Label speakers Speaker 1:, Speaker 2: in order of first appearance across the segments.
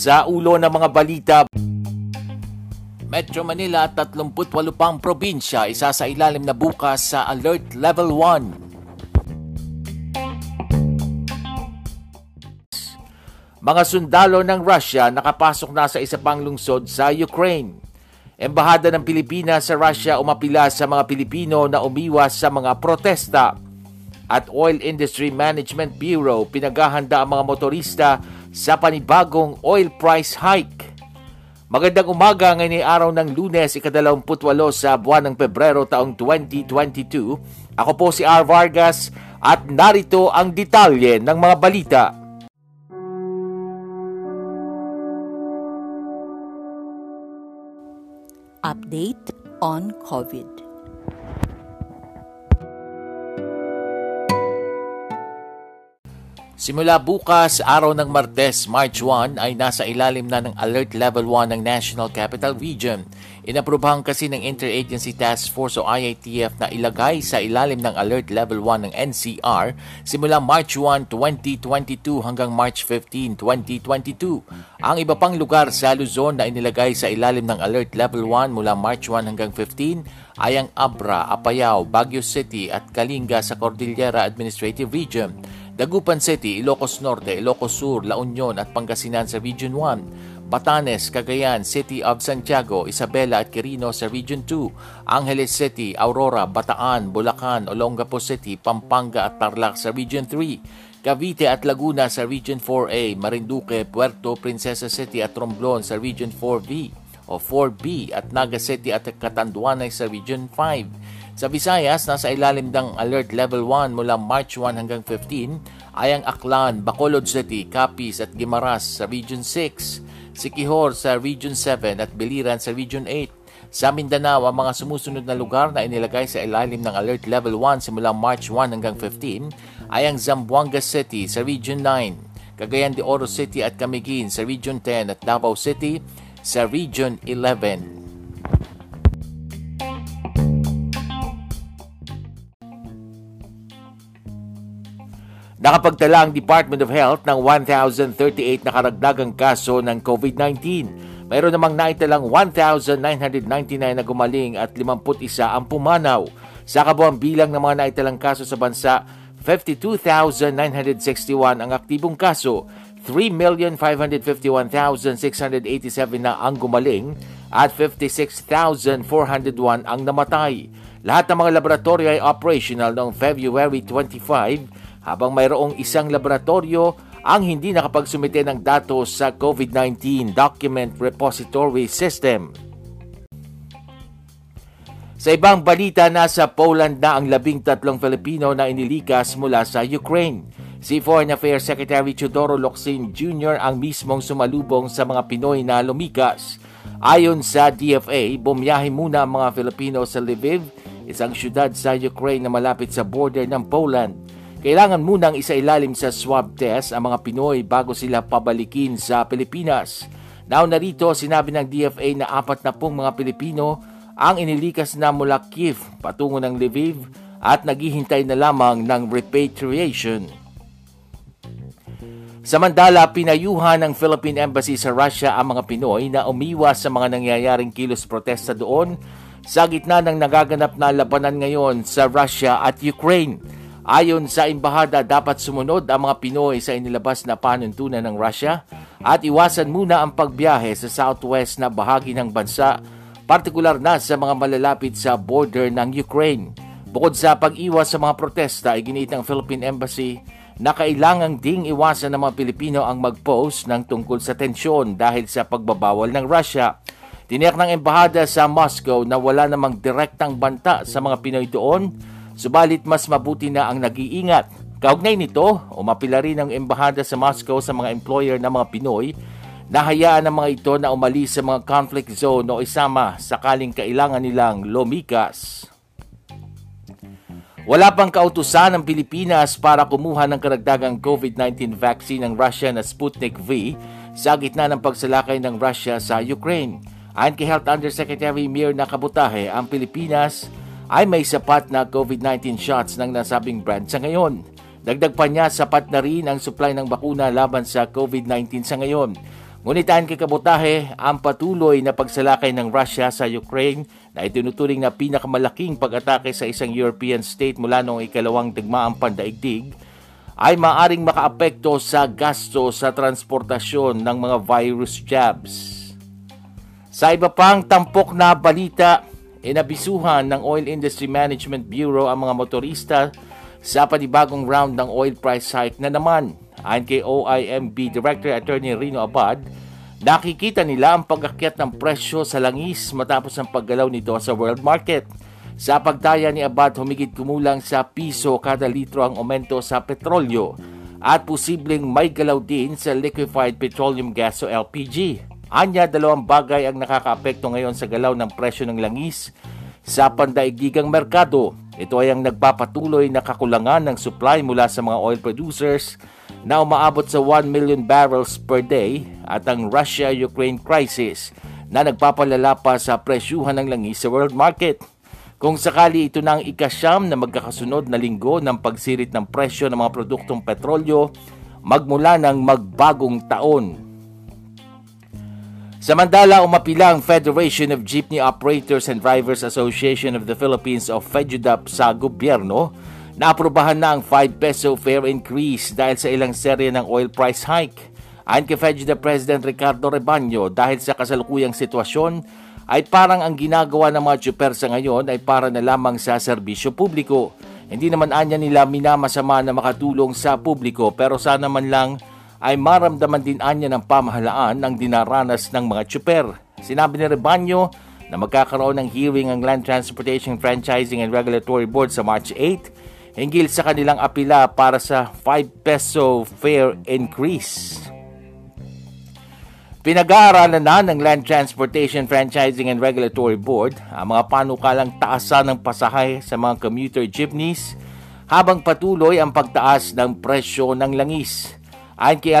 Speaker 1: Sa ulo ng mga balita, Metro Manila 38 pang probinsya isa sa ilalim na bukas sa Alert Level 1. Mga sundalo ng Russia nakapasok na sa isa pang lungsod sa Ukraine. Embahada ng Pilipinas sa Russia umapila sa mga Pilipino na umiwas sa mga protesta. At Oil Industry Management Bureau pinaghahanda ang mga motorista sa panibagong oil price hike. Magandang umaga ngayon ay araw ng lunes, ikadalawamputwalo sa buwan ng Pebrero taong 2022. Ako po si R. Vargas at narito ang detalye ng mga balita.
Speaker 2: Update on COVID.
Speaker 1: Simula bukas, araw ng Martes, March 1, ay nasa ilalim na ng Alert Level 1 ng National Capital Region. Inaprubahan kasi ng Interagency Task Force o IATF na ilagay sa ilalim ng Alert Level 1 ng NCR simula March 1, 2022 hanggang March 15, 2022. Ang iba pang lugar sa Luzon na inilagay sa ilalim ng Alert Level 1 mula March 1 hanggang 15 ay ang Abra, Apayao, Baguio City at Kalinga sa Cordillera Administrative Region. Dagupan City, Ilocos Norte, Ilocos Sur, La Union at Pangasinan sa Region 1, Batanes, Cagayan, City of Santiago, Isabela at Quirino sa Region 2, Angeles City, Aurora, Bataan, Bulacan, Olongapo City, Pampanga at Tarlac sa Region 3, Cavite at Laguna sa Region 4A, Marinduque, Puerto Princesa City at Romblon sa Region 4B o 4B at Naga City at Catanduanay sa Region 5. Sa Visayas, nasa ilalim ng Alert Level 1 mula March 1 hanggang 15 ay ang Aklan, Bacolod City, Capiz at Gimaras sa Region 6, Sikihor sa Region 7 at Biliran sa Region 8. Sa Mindanao, ang mga sumusunod na lugar na inilagay sa ilalim ng Alert Level 1 simula March 1 hanggang 15 ay ang Zamboanga City sa Region 9, Cagayan de Oro City at Camiguin sa Region 10 at Davao City sa Region 11. Nakapagtala ang Department of Health ng 1,038 na karagdagang kaso ng COVID-19. Mayroon namang naitalang 1,999 na gumaling at 51 ang pumanaw. Sa kabuang bilang ng mga naitalang kaso sa bansa, 52,961 ang aktibong kaso, 3,551,687 na ang gumaling at 56,401 ang namatay. Lahat ng mga laboratorio ay operational noong February 25 habang mayroong isang laboratorio ang hindi nakapagsumite ng datos sa COVID-19 Document Repository System. Sa ibang balita, nasa Poland na ang labing tatlong Filipino na inilikas mula sa Ukraine. Si Foreign Affairs Secretary Teodoro Locsin Jr. ang mismong sumalubong sa mga Pinoy na lumikas. Ayon sa DFA, bumiyahe muna ang mga Filipino sa Lviv, isang syudad sa Ukraine na malapit sa border ng Poland. Kailangan munang isailalim sa swab test ang mga Pinoy bago sila pabalikin sa Pilipinas. Now narito, sinabi ng DFA na apat na pong mga Pilipino ang inilikas na mula Kiev patungo ng Lviv at naghihintay na lamang ng repatriation. Samantala, pinayuhan ng Philippine Embassy sa Russia ang mga Pinoy na umiwas sa mga nangyayaring kilos protesta doon sa gitna ng nagaganap na labanan ngayon sa Russia at Ukraine. Ayon sa embahada, dapat sumunod ang mga Pinoy sa inilabas na panuntunan ng Russia at iwasan muna ang pagbiyahe sa southwest na bahagi ng bansa, partikular na sa mga malalapit sa border ng Ukraine. Bukod sa pag-iwas sa mga protesta, iginit ng Philippine Embassy na kailangang ding iwasan ng mga Pilipino ang mag-post ng tungkol sa tensyon dahil sa pagbabawal ng Russia. Tiniyak ng embahada sa Moscow na wala namang direktang banta sa mga Pinoy doon Subalit mas mabuti na ang nag-iingat Kaugnay nito, umapila rin ang embahada sa Moscow sa mga employer ng mga Pinoy na hayaan ng mga ito na umalis sa mga conflict zone o isama sakaling kailangan nilang lumikas. Wala pang kautusan ng Pilipinas para kumuha ng karagdagang COVID-19 vaccine ng Russia na Sputnik V sa gitna ng pagsalakay ng Russia sa Ukraine. Ayon kay Health Undersecretary Mir Nakabutahe, ang Pilipinas ay may sapat na COVID-19 shots ng nasabing brand sa ngayon. Dagdag pa niya, sapat na rin ang supply ng bakuna laban sa COVID-19 sa ngayon. Ngunit ayon kay Kabutahe, ang patuloy na pagsalakay ng Russia sa Ukraine na itinuturing na pinakamalaking pag-atake sa isang European state mula noong ikalawang digmaang pandaigdig ay maaring makaapekto sa gasto sa transportasyon ng mga virus jabs. Sa iba pang tampok na balita, inabisuhan ng Oil Industry Management Bureau ang mga motorista sa panibagong round ng oil price hike na naman. Ayon kay OIMB Director Attorney Rino Abad, nakikita nila ang pagakyat ng presyo sa langis matapos ang paggalaw nito sa world market. Sa pagdaya ni Abad, humigit kumulang sa piso kada litro ang aumento sa petrolyo at posibleng may galaw din sa liquefied petroleum gas o LPG. Anya, dalawang bagay ang nakakaapekto ngayon sa galaw ng presyo ng langis sa pandaigdigang merkado. Ito ay ang nagpapatuloy na kakulangan ng supply mula sa mga oil producers na umaabot sa 1 million barrels per day at ang Russia-Ukraine crisis na nagpapalala pa sa presyuhan ng langis sa world market. Kung sakali ito na ang ikasyam na magkakasunod na linggo ng pagsirit ng presyo ng mga produktong petrolyo magmula ng magbagong taon Samantala, umapila ang Federation of Jeepney Operators and Drivers Association of the Philippines o FEDUDAP sa gobyerno na aprobahan na ang 5 peso fare increase dahil sa ilang serye ng oil price hike. Ayon kay FEDUDAP President Ricardo Rebaño, dahil sa kasalukuyang sitwasyon, ay parang ang ginagawa ng mga tsuper sa ngayon ay para na lamang sa serbisyo publiko. Hindi naman anya nila minamasama na makatulong sa publiko pero sana man lang ay maramdaman din anya ng pamahalaan ang dinaranas ng mga tsuper. Sinabi ni Rebanyo na magkakaroon ng hearing ang Land Transportation Franchising and Regulatory Board sa March 8 hinggil sa kanilang apila para sa 5 peso fare increase. Pinag-aaralan na ng Land Transportation Franchising and Regulatory Board ang mga panukalang taasan ng pasahay sa mga commuter jeepneys habang patuloy ang pagtaas ng presyo ng langis. Ayon kay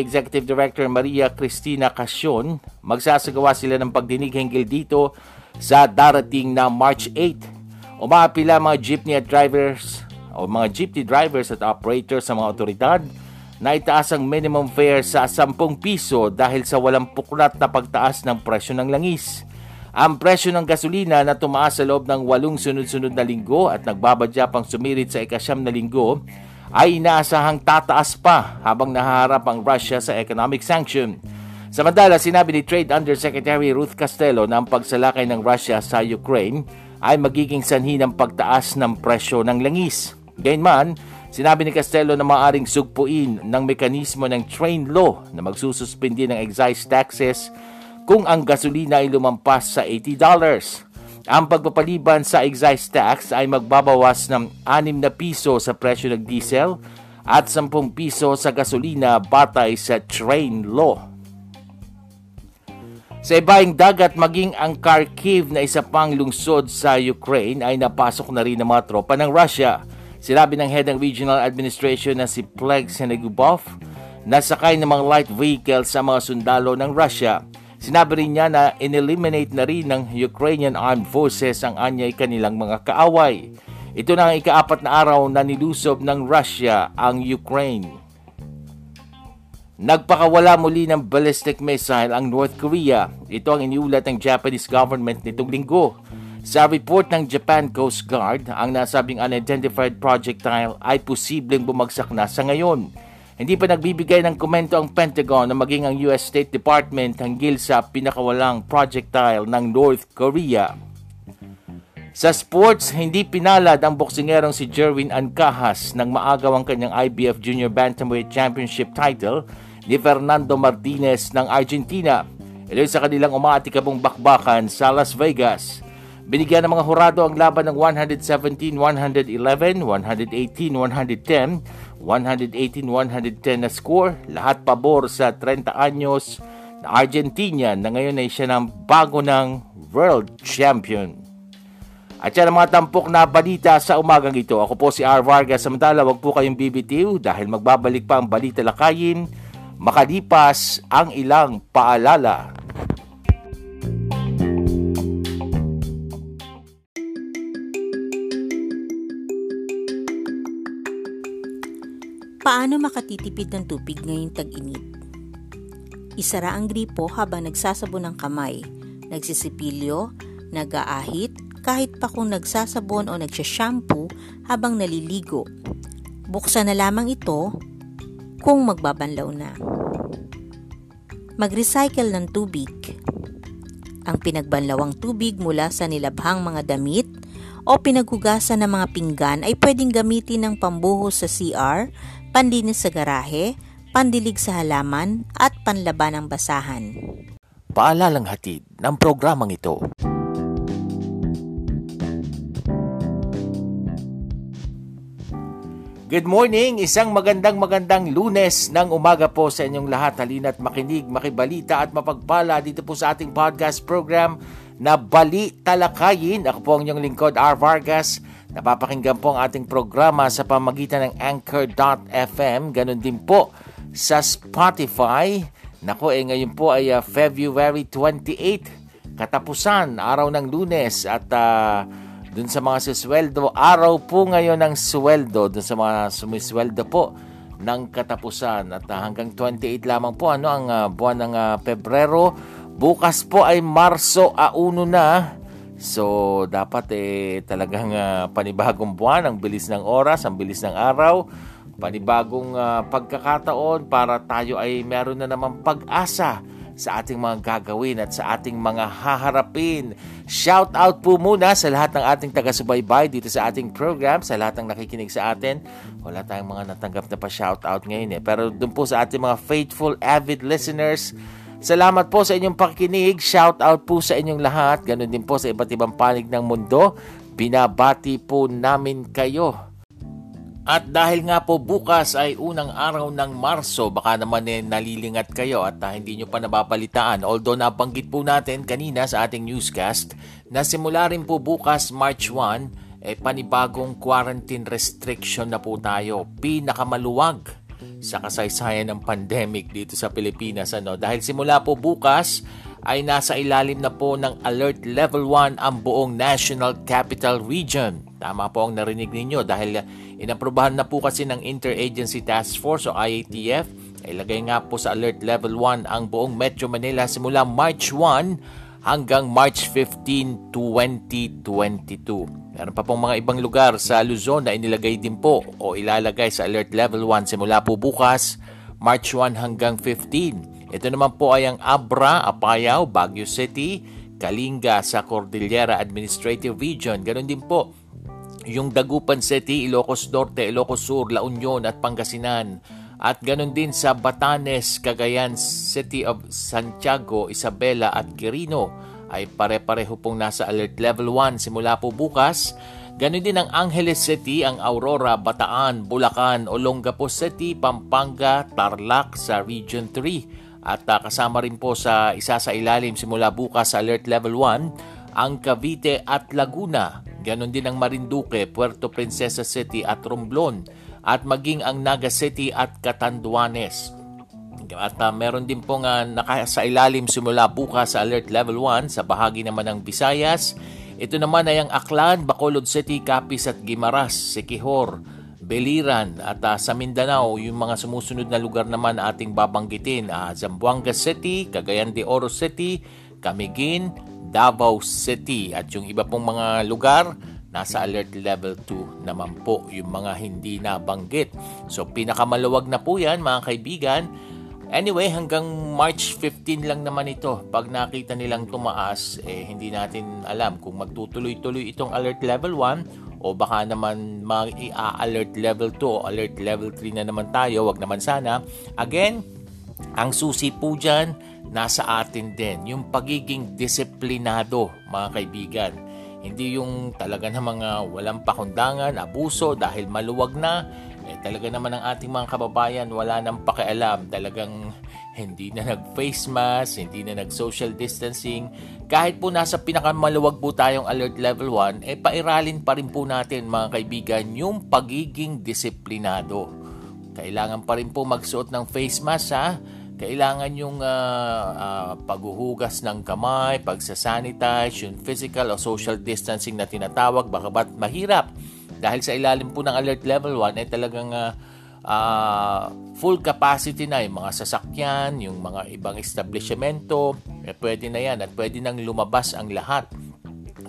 Speaker 1: Executive Director Maria Cristina Casyon, magsasagawa sila ng pagdinig hinggil dito sa darating na March 8. Umaapila mga jeepney at drivers o mga jeepney drivers at operators sa mga otoridad na itaas ang minimum fare sa 10 piso dahil sa walang puklat na pagtaas ng presyo ng langis. Ang presyo ng gasolina na tumaas sa loob ng walong sunod-sunod na linggo at nagbabadya pang sumirit sa ikasyam na linggo ay inaasahang tataas pa habang nahaharap ang Russia sa economic sanction. Samantala, sinabi ni Trade Undersecretary Ruth Castello na ang pagsalakay ng Russia sa Ukraine ay magiging sanhi ng pagtaas ng presyo ng langis. Gayunman, sinabi ni Castello na maaring sugpuin ng mekanismo ng train law na magsususpindi ng excise taxes kung ang gasolina ay lumampas sa $80. Ang pagpapaliban sa excise tax ay magbabawas ng 6 na piso sa presyo ng diesel at 10 piso sa gasolina batay sa train law. Sa ibaing dagat maging ang Kharkiv na isa pang lungsod sa Ukraine ay napasok na rin ng mga tropa ng Russia. Sinabi ng head ng regional administration na si Pleg Senegubov na sakay ng mga light vehicles sa mga sundalo ng Russia. Sinabi rin niya na ineliminate na rin ng Ukrainian Armed Forces ang anyay kanilang mga kaaway. Ito na ang ikaapat na araw na nilusob ng Russia ang Ukraine. Nagpakawala muli ng ballistic missile ang North Korea. Ito ang iniulat ng Japanese government nitong linggo. Sa report ng Japan Coast Guard, ang nasabing unidentified projectile ay posibleng bumagsak na sa ngayon. Hindi pa nagbibigay ng komento ang Pentagon na maging ang US State Department hanggil sa pinakawalang projectile ng North Korea. Sa sports, hindi pinalad ang boksingerong si Jerwin Ancahas nang maagaw ang kanyang IBF Junior Bantamweight Championship title ni Fernando Martinez ng Argentina. Ito sa kanilang umatikabong bakbakan sa Las Vegas. Binigyan ng mga hurado ang laban ng 117-111, 118-110, 118-110 na score. Lahat pabor sa 30 anyos na Argentina na ngayon ay siya ng bago ng world champion. At yan ang mga tampok na balita sa umagang ito. Ako po si R. Vargas. Samantala, wag po kayong BBTU dahil magbabalik pa ang balita lakayin makalipas ang ilang paalala.
Speaker 2: Paano makatitipid ng tubig ngayong tag-init? Isara ang gripo habang nagsasabon ng kamay, nagsisipilyo, nag-aahit, kahit pa kung nagsasabon o nagsashampoo habang naliligo. Buksan na lamang ito kung magbabanlaw na. Mag-recycle ng tubig. Ang pinagbanlawang tubig mula sa nilabhang mga damit o pinaghugasan ng mga pinggan ay pwedeng gamitin ng pambuhos sa CR panlinis sa garahe, pandilig sa halaman, at panlaban ng basahan.
Speaker 1: Paalalang hatid ng programang ito. Good morning! Isang magandang magandang lunes ng umaga po sa inyong lahat. Halina't makinig, makibalita at mapagpala dito po sa ating podcast program na Bali Talakayin. Ako po ang inyong lingkod, R. Vargas Napapakinggan po ang ating programa sa pamagitan ng Anchor.fm. Ganon din po sa Spotify. Nako, eh ngayon po ay uh, February 28, katapusan, araw ng lunes. At uh, dun sa mga susweldo, araw po ngayon ng sweldo. Dun sa mga sumisweldo po ng katapusan. At uh, hanggang 28 lamang po ano ang uh, buwan ng uh, Pebrero. Bukas po ay Marso a 1 na. So, dapat eh talagang uh, panibagong buwan, ang bilis ng oras, ang bilis ng araw, panibagong uh, pagkakataon para tayo ay meron na namang pag-asa sa ating mga gagawin at sa ating mga haharapin. Shout out po muna sa lahat ng ating taga-subaybay dito sa ating program, sa lahat ng nakikinig sa atin. Wala tayong mga natanggap na pa shout out ngayon eh. Pero doon po sa ating mga faithful, avid listeners, Salamat po sa inyong pakikinig. Shout out po sa inyong lahat. Ganon din po sa iba't ibang panig ng mundo. Binabati po namin kayo. At dahil nga po bukas ay unang araw ng Marso, baka naman eh nalilingat kayo at uh, hindi nyo pa nababalitaan. Although nabanggit po natin kanina sa ating newscast na simula rin po bukas March 1, eh panibagong quarantine restriction na po tayo. Pinakamaluwag sa kasaysayan ng pandemic dito sa Pilipinas. Ano? Dahil simula po bukas ay nasa ilalim na po ng Alert Level 1 ang buong National Capital Region. Tama po ang narinig ninyo dahil inaprubahan na po kasi ng Interagency Task Force o IATF. Ilagay nga po sa Alert Level 1 ang buong Metro Manila simula March 1 hanggang March 15, 2022. Meron pa pong mga ibang lugar sa Luzon na inilagay din po o ilalagay sa Alert Level 1 simula po bukas, March 1 hanggang 15. Ito naman po ay ang Abra, Apayao, Baguio City, Kalinga sa Cordillera Administrative Region. Ganon din po yung Dagupan City, Ilocos Norte, Ilocos Sur, La Union at Pangasinan. At ganon din sa Batanes, Cagayan City of Santiago, Isabela at Quirino ay pare-pareho pong nasa alert level 1 simula po bukas. Ganon din ang Angeles City, ang Aurora, Bataan, Bulacan, Olongapo City, Pampanga, Tarlac sa Region 3. At uh, kasama rin po sa isa sa ilalim simula bukas sa alert level 1 ang Cavite at Laguna. Ganon din ang Marinduque, Puerto Princesa City at Romblon at maging ang Naga City at Catanduanes. At uh, meron din pong uh, nasa ilalim simula bukas sa Alert Level 1 sa bahagi naman ng Visayas. Ito naman ay ang Aklan, Bacolod City, Capiz at Gimaras, Sikihor, Beliran at uh, sa Mindanao, yung mga sumusunod na lugar naman ating babanggitin, uh, Zamboanga City, Cagayan de Oro City, Camiguin, Davao City at yung iba pong mga lugar nasa alert level 2 naman po yung mga hindi nabanggit. So pinakamaluwag na po yan mga kaibigan Anyway, hanggang March 15 lang naman ito. Pag nakita nilang tumaas, eh, hindi natin alam kung magtutuloy-tuloy itong alert level 1 o baka naman mag-alert level 2 o alert level 3 na naman tayo. Wag naman sana. Again, ang susi po dyan, nasa atin din. Yung pagiging disiplinado, mga kaibigan. Hindi yung talaga na mga walang pakundangan, abuso dahil maluwag na. Eh, talaga naman ang ating mga kababayan wala nang pakialam. Talagang hindi na nag-face mask, hindi na nag-social distancing. Kahit po nasa pinakamaluwag po tayong alert level 1, eh pairalin pa rin po natin mga kaibigan yung pagiging disiplinado. Kailangan pa rin po magsuot ng face mask ha kailangan yung uh, uh, paghuhugas ng kamay, pagsasanitize, yung physical o social distancing na tinatawag, baka ba't mahirap? Dahil sa ilalim po ng alert level 1 ay eh, talagang uh, uh, full capacity na yung mga sasakyan, yung mga ibang establishmento, eh, pwede na yan at pwede nang lumabas ang lahat.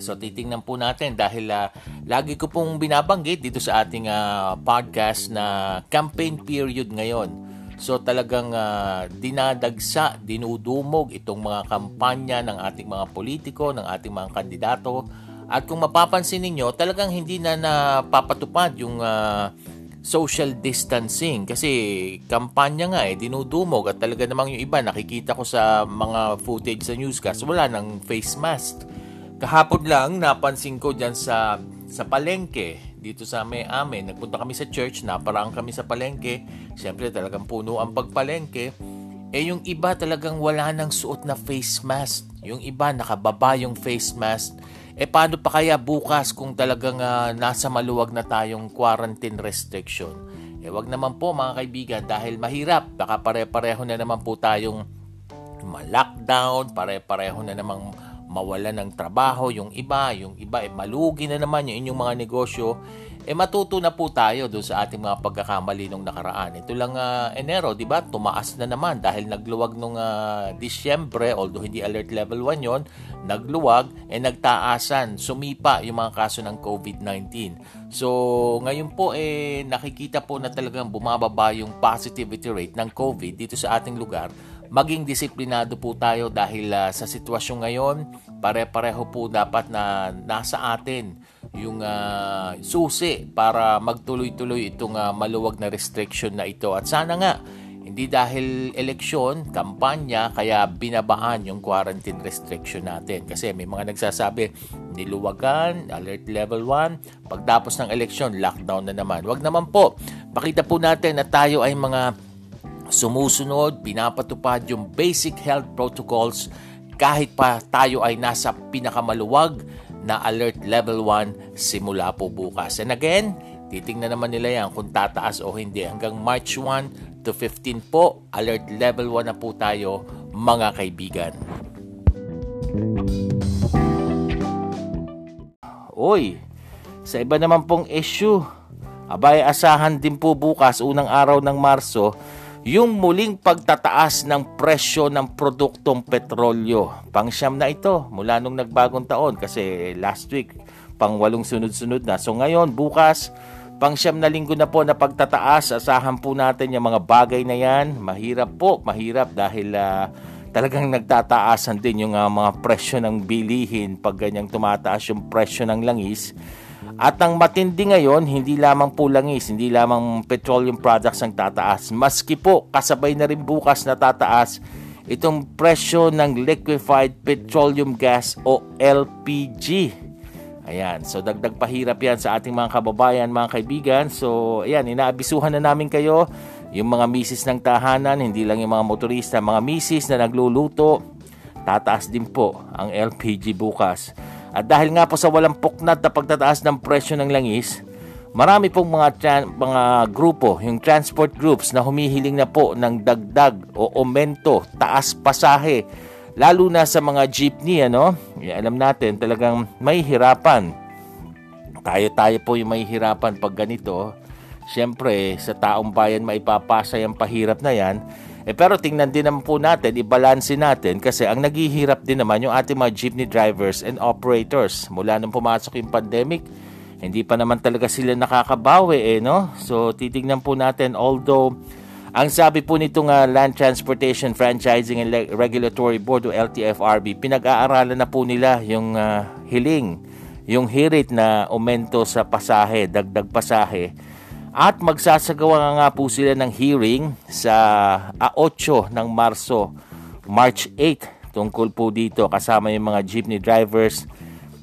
Speaker 1: So titingnan po natin dahil uh, lagi ko pong binabanggit dito sa ating uh, podcast na campaign period ngayon So talagang uh, dinadagsa, dinudumog itong mga kampanya ng ating mga politiko, ng ating mga kandidato. At kung mapapansin ninyo, talagang hindi na napapatupad yung uh, social distancing kasi kampanya nga eh, dinudumog at talaga namang yung iba nakikita ko sa mga footage sa newscast, wala ng face mask. Kahapon lang napansin ko dyan sa sa palengke dito sa may amin. Nagpunta kami sa church, naparaan kami sa palengke. Siyempre talagang puno ang pagpalengke. Eh yung iba talagang wala nang suot na face mask. Yung iba nakababa yung face mask. Eh paano pa kaya bukas kung talagang uh, nasa maluwag na tayong quarantine restriction? Eh wag naman po mga kaibigan dahil mahirap. Baka pare-pareho na naman po tayong ma-lockdown, pare-pareho na namang mawala ng trabaho yung iba, yung iba eh malugi na naman yung inyong mga negosyo, eh matuto na po tayo doon sa ating mga pagkakamali nung nakaraan. Ito lang uh, Enero, 'di ba? Tumaas na naman dahil nagluwag nung uh, Disyembre, although hindi alert level 1 'yon, nagluwag eh nagtaasan, sumipa yung mga kaso ng COVID-19. So, ngayon po eh nakikita po na talagang bumababa yung positivity rate ng COVID dito sa ating lugar maging disiplinado po tayo dahil uh, sa sitwasyon ngayon, pare-pareho po dapat na nasa atin yung uh, susi para magtuloy-tuloy itong uh, maluwag na restriction na ito. At sana nga, hindi dahil eleksyon, kampanya, kaya binabaan yung quarantine restriction natin. Kasi may mga nagsasabi, niluwagan, alert level 1, pagtapos ng eleksyon, lockdown na naman. Wag naman po, pakita po natin na tayo ay mga sumusunod, pinapatupad yung basic health protocols kahit pa tayo ay nasa pinakamaluwag na alert level 1 simula po bukas. And again, titingnan naman nila yan kung tataas o hindi. Hanggang March 1 to 15 po, alert level 1 na po tayo mga kaibigan. Uy, sa iba naman pong issue, abay asahan din po bukas unang araw ng Marso yung muling pagtataas ng presyo ng produktong petrolyo. Pangsyam na ito mula nung nagbagong taon kasi last week pang walong sunod-sunod na. So ngayon, bukas, pangsyam na linggo na po na pagtataas. Asahan po natin yung mga bagay na yan. Mahirap po, mahirap dahil uh, talagang nagtataasan din yung uh, mga presyo ng bilihin pag ganyang tumataas yung presyo ng langis at ang matindi ngayon, hindi lamang po langis, hindi lamang petroleum products ang tataas. Maski po, kasabay na rin bukas na tataas itong presyo ng liquefied petroleum gas o LPG. Ayan, so dagdag pahirap yan sa ating mga kababayan, mga kaibigan. So, ayan, inaabisuhan na namin kayo, yung mga misis ng tahanan, hindi lang yung mga motorista, mga misis na nagluluto, tataas din po ang LPG bukas. At dahil nga po sa walang puknat na pagtataas ng presyo ng langis, marami pong mga, tra- mga grupo, yung transport groups na humihiling na po ng dagdag o aumento, taas pasahe, lalo na sa mga jeepney, ano? Alam natin, talagang may hirapan. Tayo-tayo po yung may hirapan pag ganito. Siyempre, sa taong bayan maipapasa yung pahirap na yan eh pero tingnan din naman po natin, ibalanse natin kasi ang naghihirap din naman yung ating mga jeepney drivers and operators. Mula nung pumasok yung pandemic, hindi pa naman talaga sila nakakabawi eh, no? So titingnan po natin although ang sabi po nitong uh, Land Transportation Franchising and Regulatory Board o LTFRB, pinag-aaralan na po nila yung uh, hiling, yung hirit na aumento sa pasahe, dagdag pasahe at magsasagawa nga po sila ng hearing sa uh, ah, 8 ng Marso, March 8 tungkol po dito kasama yung mga jeepney drivers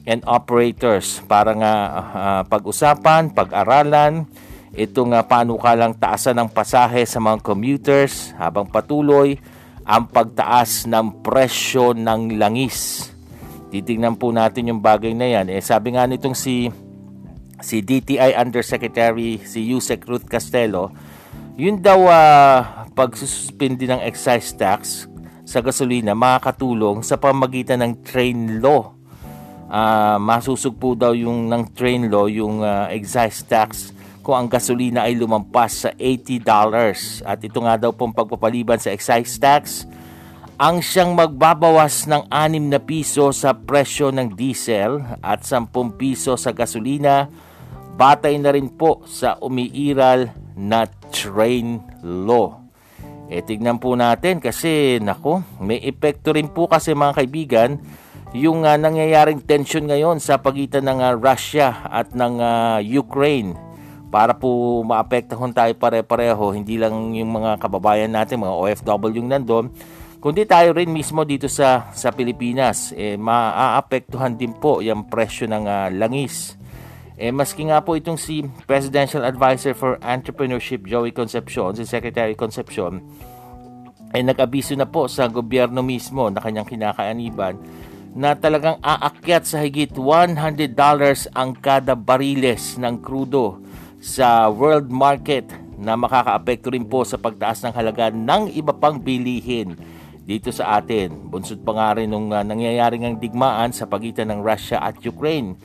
Speaker 1: and operators para nga uh, pag-usapan, pag-aralan itong uh, panukalang taasan ng pasahe sa mga commuters habang patuloy ang pagtaas ng presyo ng langis. Titingnan po natin yung bagay na yan. Eh, sabi nga nitong si si DTI Undersecretary si Yusek Ruth Castelo, yun daw uh, pagsususpindi ng excise tax sa gasolina makakatulong sa pamagitan ng train law. Uh, masusog po daw yung ng train law yung uh, excise tax kung ang gasolina ay lumampas sa $80 at ito nga daw pong pagpapaliban sa excise tax ang siyang magbabawas ng 6 na piso sa presyo ng diesel at 10 piso sa gasolina batay na rin po sa umiiral na train law. E tignan po natin kasi nako, may epekto rin po kasi mga kaibigan yung uh, nangyayaring tension ngayon sa pagitan ng uh, Russia at ng uh, Ukraine para po maapektuhan tayo pare-pareho, hindi lang yung mga kababayan natin, mga OFW yung nandun, kundi tayo rin mismo dito sa sa Pilipinas, eh, maaapektuhan din po yung presyo ng uh, langis. Eh, maski nga po itong si Presidential Advisor for Entrepreneurship Joey Concepcion, si Secretary Concepcion, ay eh, nag-abiso na po sa gobyerno mismo na kanyang kinakaaniban na talagang aakyat sa higit $100 ang kada bariles ng krudo sa world market na makakaapekto rin po sa pagtaas ng halaga ng iba pang bilihin dito sa atin. Bunsod pa nga rin nung uh, nangyayaring ang digmaan sa pagitan ng Russia at Ukraine.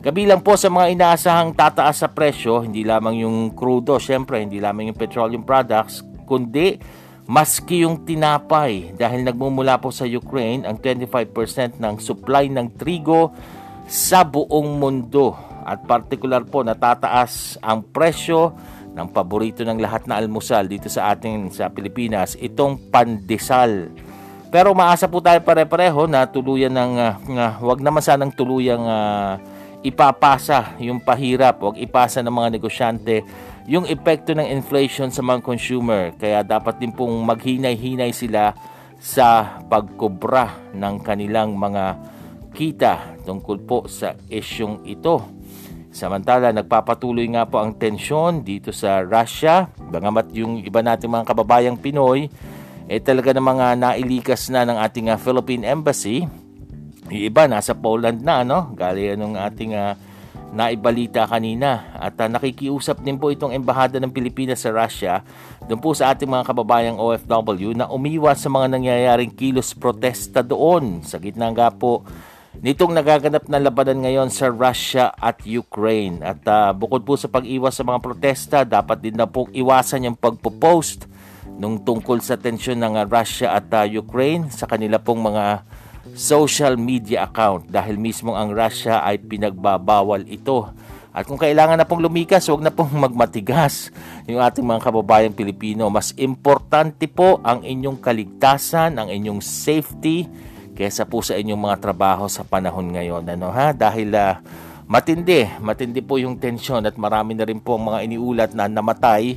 Speaker 1: Kabilang po sa mga inaasahang tataas sa presyo, hindi lamang yung crudo, syempre, hindi lamang yung petroleum products, kundi maski yung tinapay dahil nagmumula po sa Ukraine ang 25% ng supply ng trigo sa buong mundo at partikular po natataas ang presyo ng paborito ng lahat na almusal dito sa ating sa Pilipinas, itong pandesal. Pero maasa po tayo pare-pareho na tuluyan ng uh, wag naman sanang tuluyang uh, ipapasa yung pahirap, wag ipasa ng mga negosyante yung epekto ng inflation sa mga consumer. Kaya dapat din pong maghinay-hinay sila sa pagkobra ng kanilang mga kita tungkol po sa isyong ito. Samantala, nagpapatuloy nga po ang tensyon dito sa Russia. Bangamat yung iba nating mga kababayang Pinoy, eh talaga ng mga nailikas na ng ating uh, Philippine Embassy. Yung iba nasa Poland na, no? Gali ng ating uh, naibalita kanina. At uh, nakikiusap din po itong Embahada ng Pilipinas sa Russia doon po sa ating mga kababayang OFW na umiwas sa mga nangyayaring kilos protesta doon. Sa gitna nga po nitong nagaganap na labanan ngayon sa Russia at Ukraine. At uh, bukod po sa pag-iwas sa mga protesta, dapat din na po iwasan yung pagpo-post nung tungkol sa tensyon ng uh, Russia at uh, Ukraine sa kanila pong mga social media account dahil mismo ang Russia ay pinagbabawal ito. At kung kailangan na pong lumikas, huwag na pong magmatigas yung ating mga kababayang Pilipino. Mas importante po ang inyong kaligtasan, ang inyong safety, kesa po sa inyong mga trabaho sa panahon ngayon. Ano ha? Dahil uh, matindi, matindi po yung tensyon at marami na rin po ang mga iniulat na namatay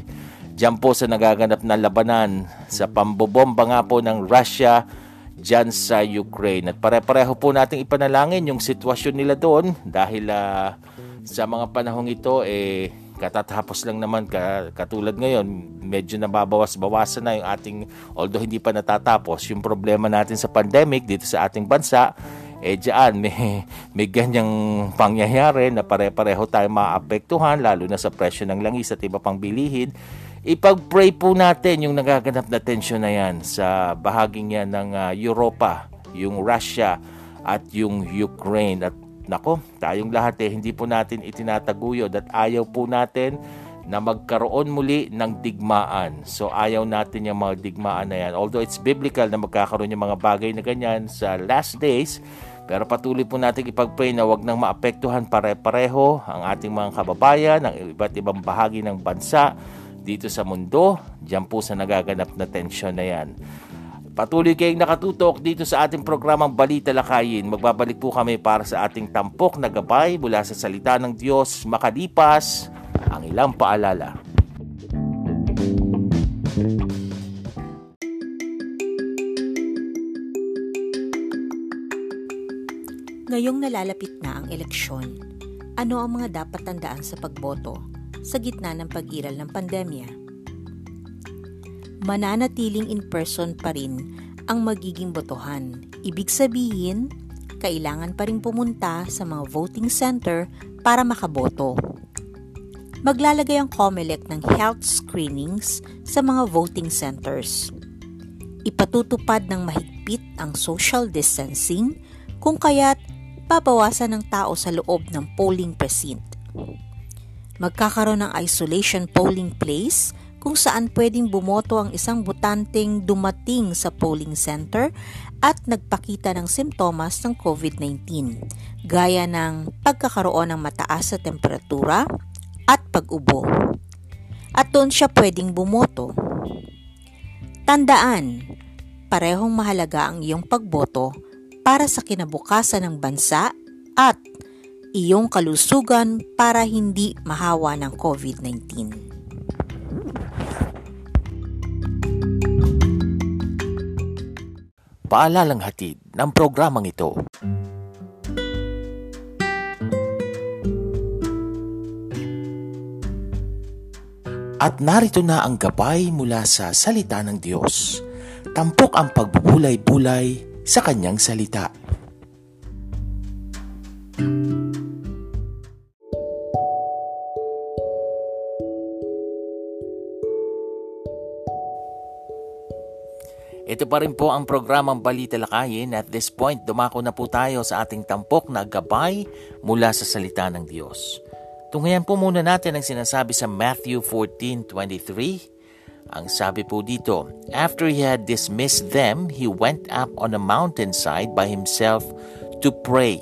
Speaker 1: dyan po sa nagaganap na labanan sa pambobomba nga po ng Russia dyan sa Ukraine. At pare-pareho po nating ipanalangin yung sitwasyon nila doon dahil uh, sa mga panahong ito eh katatapos lang naman ka, katulad ngayon medyo nababawas-bawasan na yung ating although hindi pa natatapos yung problema natin sa pandemic dito sa ating bansa eh dyan may, may ganyang pangyayari na pare-pareho tayo maapektuhan lalo na sa presyo ng langis at iba pang bilihin ipag-pray po natin yung nagaganap na tensyon na yan sa bahaging yan ng uh, Europa, yung Russia at yung Ukraine at Nako, tayong lahat eh, hindi po natin itinataguyod at ayaw po natin na magkaroon muli ng digmaan. So ayaw natin yung mga digmaan na yan. Although it's biblical na magkakaroon yung mga bagay na ganyan sa last days, pero patuloy po natin ipag-pray na wag nang maapektuhan pare-pareho ang ating mga kababayan, ng iba't ibang bahagi ng bansa dito sa mundo. Diyan po sa nagaganap na tensyon na yan. Patuloy kayong nakatutok dito sa ating programang Balita Lakayin. Magbabalik po kami para sa ating tampok na gabay mula sa salita ng Diyos makalipas ang ilang paalala.
Speaker 2: Ngayong nalalapit na ang eleksyon, ano ang mga dapat tandaan sa pagboto sa gitna ng pag-iral ng pandemya? Mananatiling in-person pa rin ang magiging botohan. Ibig sabihin, kailangan pa rin pumunta sa mga voting center para makaboto. Maglalagay ang COMELEC ng health screenings sa mga voting centers. Ipatutupad ng mahigpit ang social distancing kung kaya't babawasan ng tao sa loob ng polling precinct. Magkakaroon ng isolation polling place kung saan pwedeng bumoto ang isang botanteng dumating sa polling center at nagpakita ng simptomas ng COVID-19, gaya ng pagkakaroon ng mataas sa temperatura at pag-ubo. At doon siya pwedeng bumoto. Tandaan, parehong mahalaga ang iyong pagboto para sa kinabukasan ng bansa at iyong kalusugan para hindi mahawa ng COVID-19.
Speaker 1: Paalalang hatid ng programang ito. At narito na ang gabay mula sa salita ng Diyos. Tampok ang pagbubulay-bulay sa kanyang salita. Ito pa rin po ang programang Balita Lakayin. At this point, dumako na po tayo sa ating tampok na gabay mula sa salita ng Diyos. Tunghayan po muna natin ang sinasabi sa Matthew 14.23 ang sabi po dito, after he had dismissed them, he went up on a mountainside by himself to pray.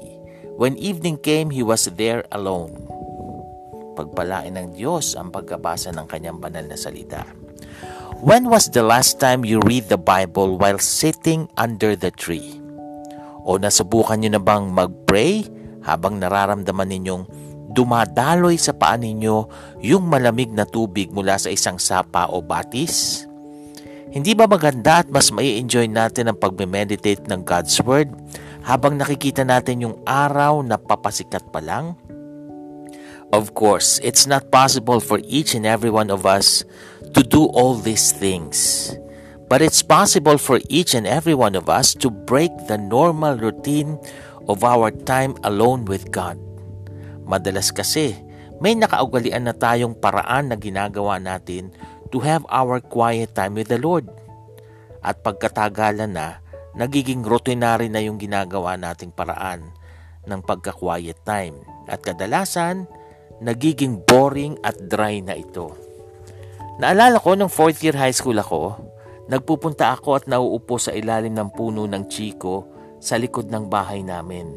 Speaker 1: When evening came, he was there alone. Pagpalain ng Diyos ang pagkabasa ng kanyang banal na salita. When was the last time you read the Bible while sitting under the tree? O nasubukan niyo na bang mag-pray habang nararamdaman ninyong dumadaloy sa paa ninyo yung malamig na tubig mula sa isang sapa o batis? Hindi ba maganda at mas mai enjoy natin ang pagme-meditate ng God's Word habang nakikita natin yung araw na papasikat pa lang? Of course, it's not possible for each and every one of us to do all these things. But it's possible for each and every one of us to break the normal routine of our time alone with God. Madalas kasi, may nakaugalian na tayong paraan na ginagawa natin to have our quiet time with the Lord. At pagkatagalan na, nagiging routinary na yung ginagawa nating paraan ng pagka-quiet time. At kadalasan, nagiging boring at dry na ito. Naalala ko nung fourth year high school ako, nagpupunta ako at nauupo sa ilalim ng puno ng chiko sa likod ng bahay namin.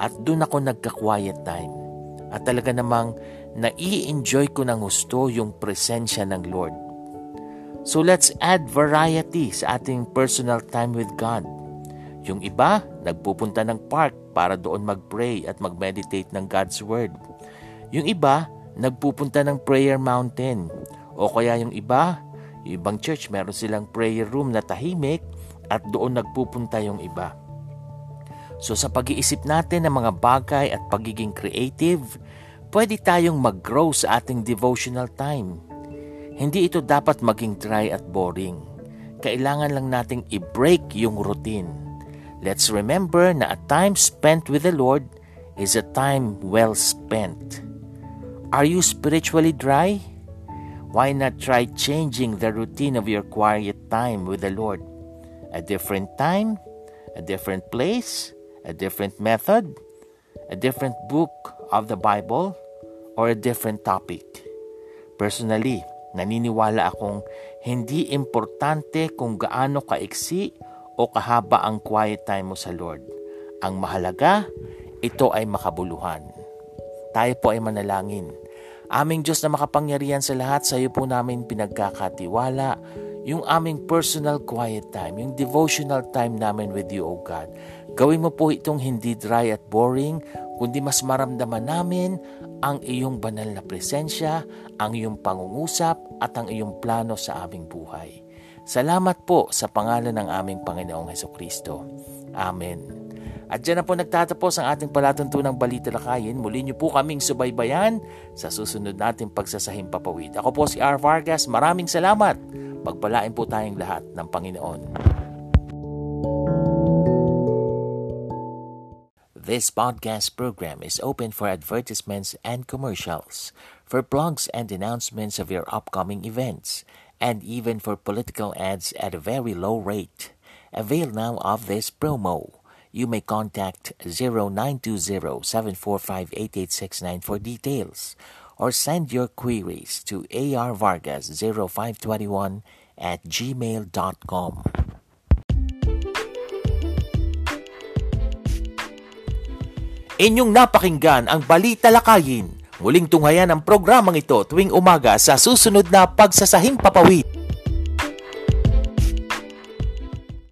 Speaker 1: At doon ako nagka-quiet time. At talaga namang nai-enjoy ko ng gusto yung presensya ng Lord. So let's add variety sa ating personal time with God. Yung iba, nagpupunta ng park para doon mag-pray at mag-meditate ng God's Word. Yung iba, nagpupunta ng prayer mountain. O kaya yung iba, ibang church, meron silang prayer room na tahimik at doon nagpupunta yung iba. So sa pag-iisip natin ng mga bagay at pagiging creative, pwede tayong mag-grow sa ating devotional time. Hindi ito dapat maging dry at boring. Kailangan lang nating i-break yung routine. Let's remember na a time spent with the Lord is a time well spent. Are you spiritually dry? Why not try changing the routine of your quiet time with the Lord? A different time, a different place, a different method, a different book of the Bible, or a different topic. Personally, naniniwala akong hindi importante kung gaano kaiksi o kahaba ang quiet time mo sa Lord. Ang mahalaga, ito ay makabuluhan. Tayo po ay manalangin. Aming Diyos na makapangyarihan sa lahat, sa iyo po namin pinagkakatiwala yung aming personal quiet time, yung devotional time namin with you, O God. Gawin mo po itong hindi dry at boring, kundi mas maramdaman namin ang iyong banal na presensya, ang iyong pangungusap at ang iyong plano sa aming buhay. Salamat po sa pangalan ng aming Panginoong Heso Kristo. Amen. At dyan na po nagtatapos ang ating palatuntunang balita lakayin. Muli niyo po kaming subaybayan sa susunod nating pagsasahim papawid. Ako po si R. Vargas. Maraming salamat. Pagpalain po tayong lahat ng Panginoon. This podcast program is open for advertisements and commercials, for blogs and announcements of your upcoming events, and even for political ads at a very low rate. Avail now of this promo you may contact 0920-745-8869 for details or send your queries to arvargas0521 at gmail.com. Inyong napakinggan ang Balita Lakayin. Muling tunghayan ang programang ito tuwing umaga sa susunod na Pagsasahing Papawid.